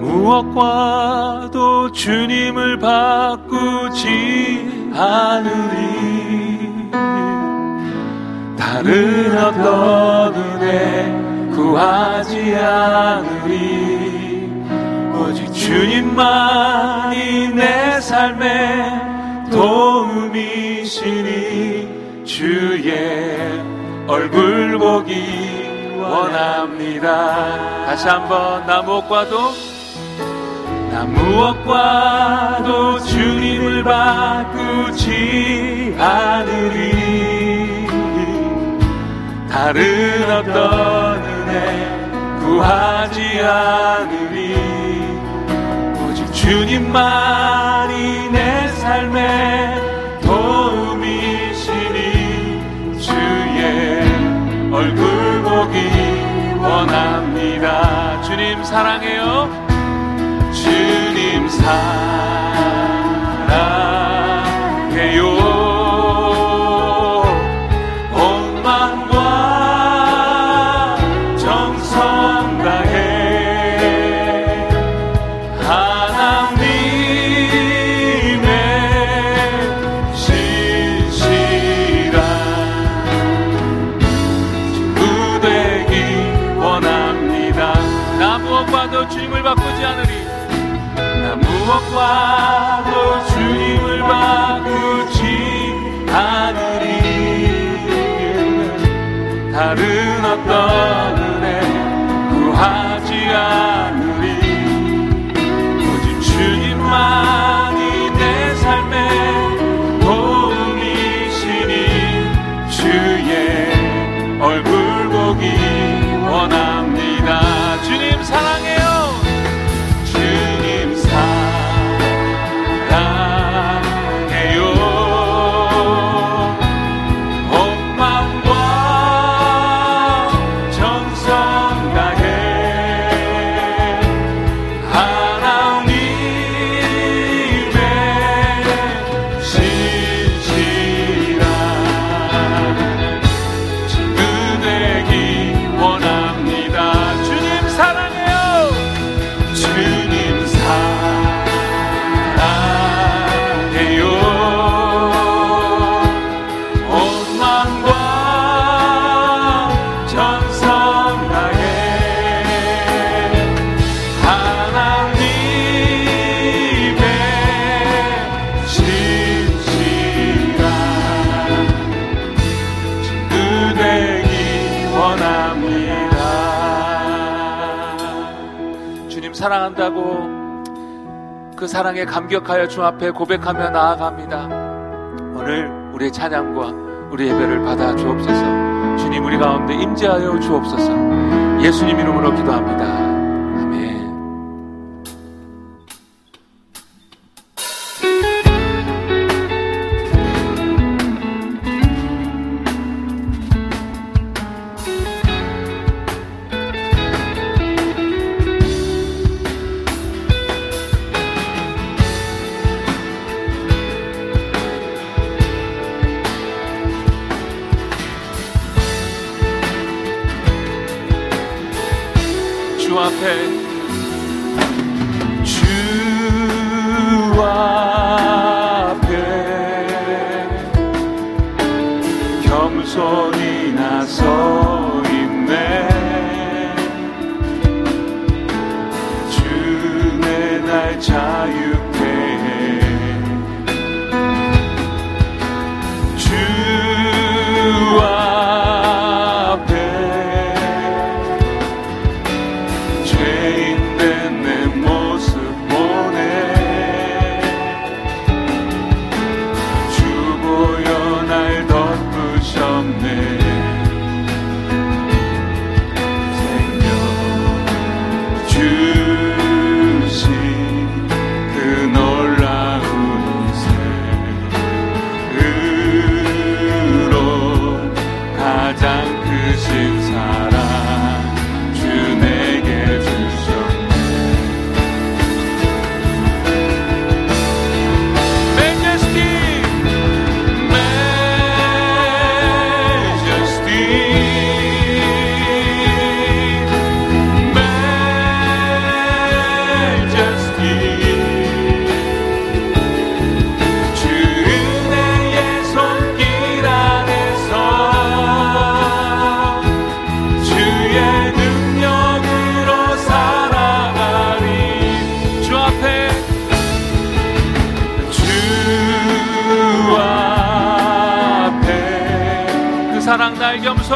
무엇과도 주님을 바꾸지 않으리. 다른 어떤 은혜 구하지 않으리. 오직 주님만이 내 삶의 도움이시니 주의 얼굴 보기 원합니다. 다시 한번 나 무엇과도 나 무엇과도 주님을 바꾸지 않으리. 다른 어떤 은혜 구하지 않으리. 오직 주님만이 내 삶의 도움이시니 주의 얼굴 보기 원합니다. 주님 사랑해요 사랑한다고 그 사랑에 감격하여 주 앞에 고백하며 나아갑니다. 오늘 우리의 찬양과 우리 예배를 받아 주옵소서. 주님 우리 가운데 임재하여 주옵소서. 예수님 이름으로 기도합니다.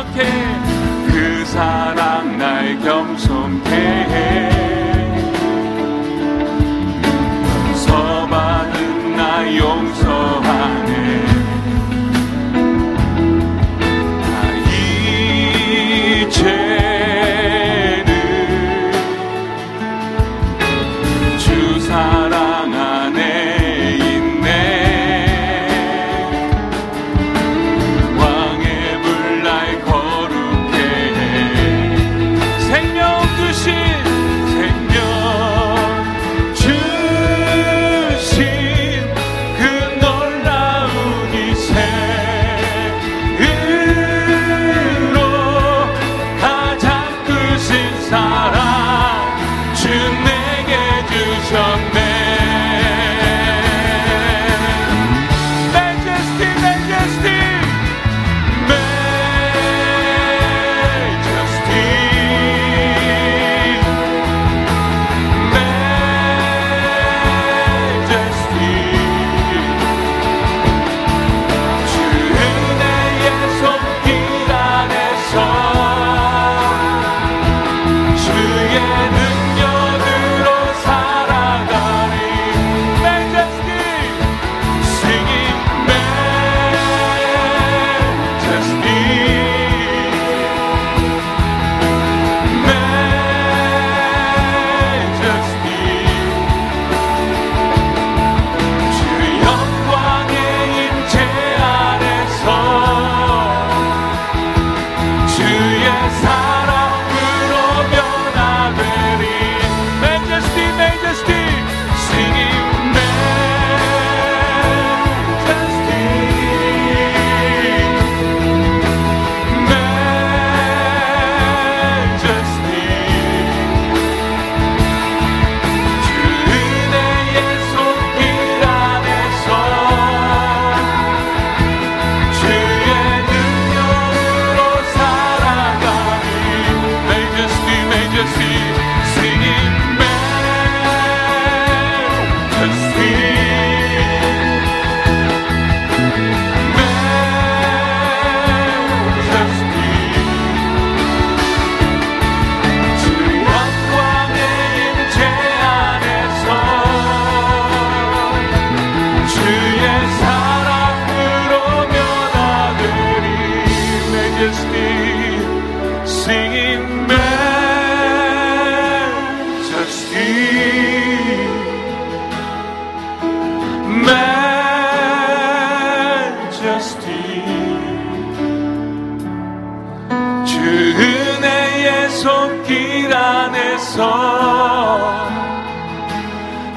경속해 그 사랑 날 경솔케 해. 是 singing majesty, majesty. 주 은혜의 손길 안에서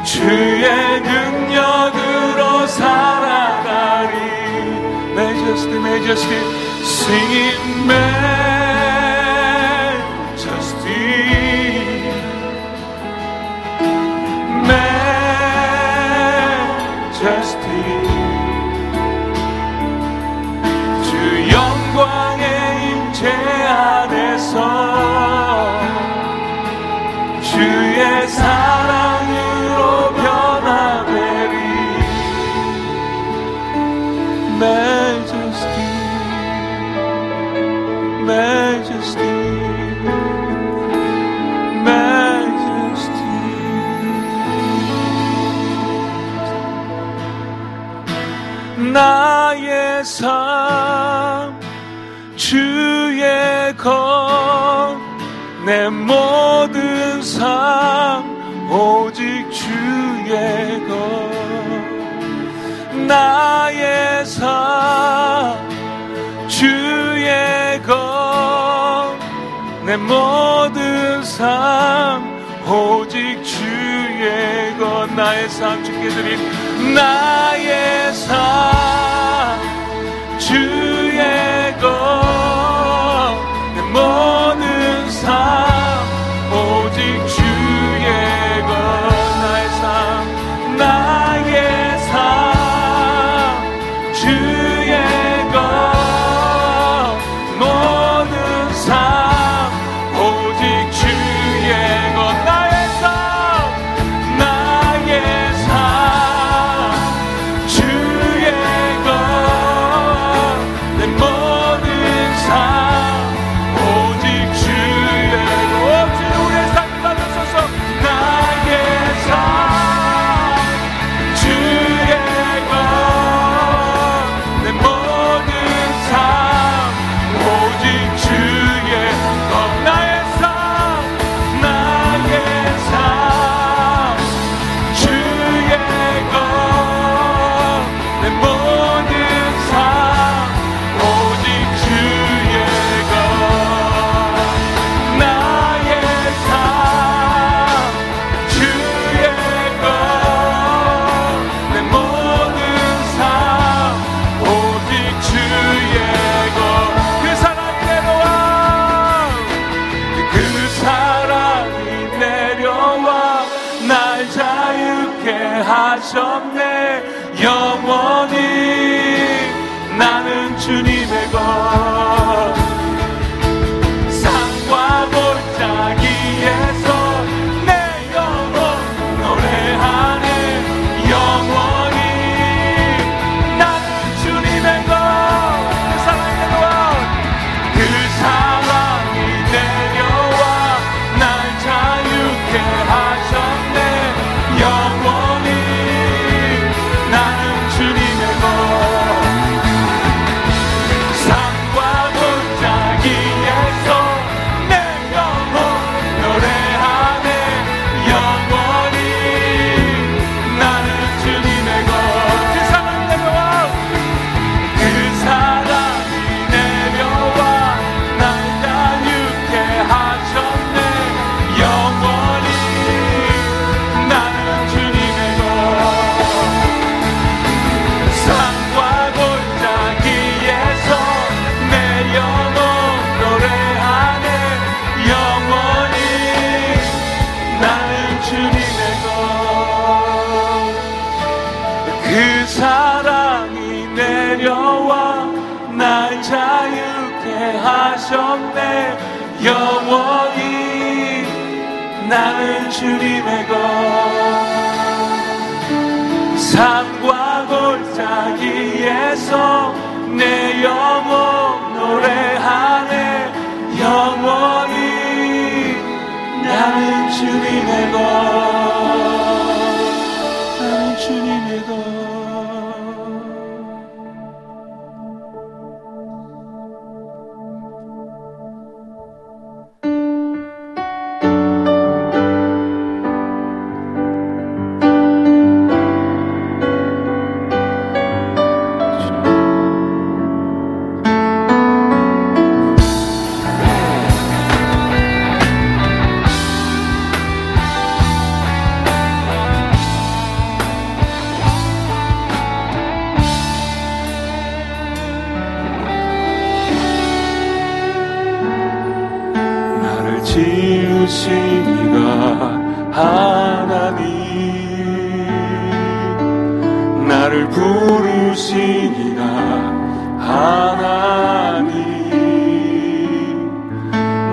주의 능력으로 살아가리 majesty, majesty, singing majesty. You. 나의 삶 주의 것내 모든 삶 오직 주의 것. 나의 삶 주의 것내 모든 삶 오직 주의 것. 나의 삶 주께 드린 나 그 사랑이 내려와 날 자유케 하셨네. 영원히 나는 주님의 것. 산과 골짜기에서 내 영혼 노래하네. 영원히 나는 주님의 것. 지으신 이가 하나님. 나를 부르신 이가 하나님.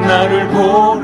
나를 보는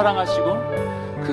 사랑하시고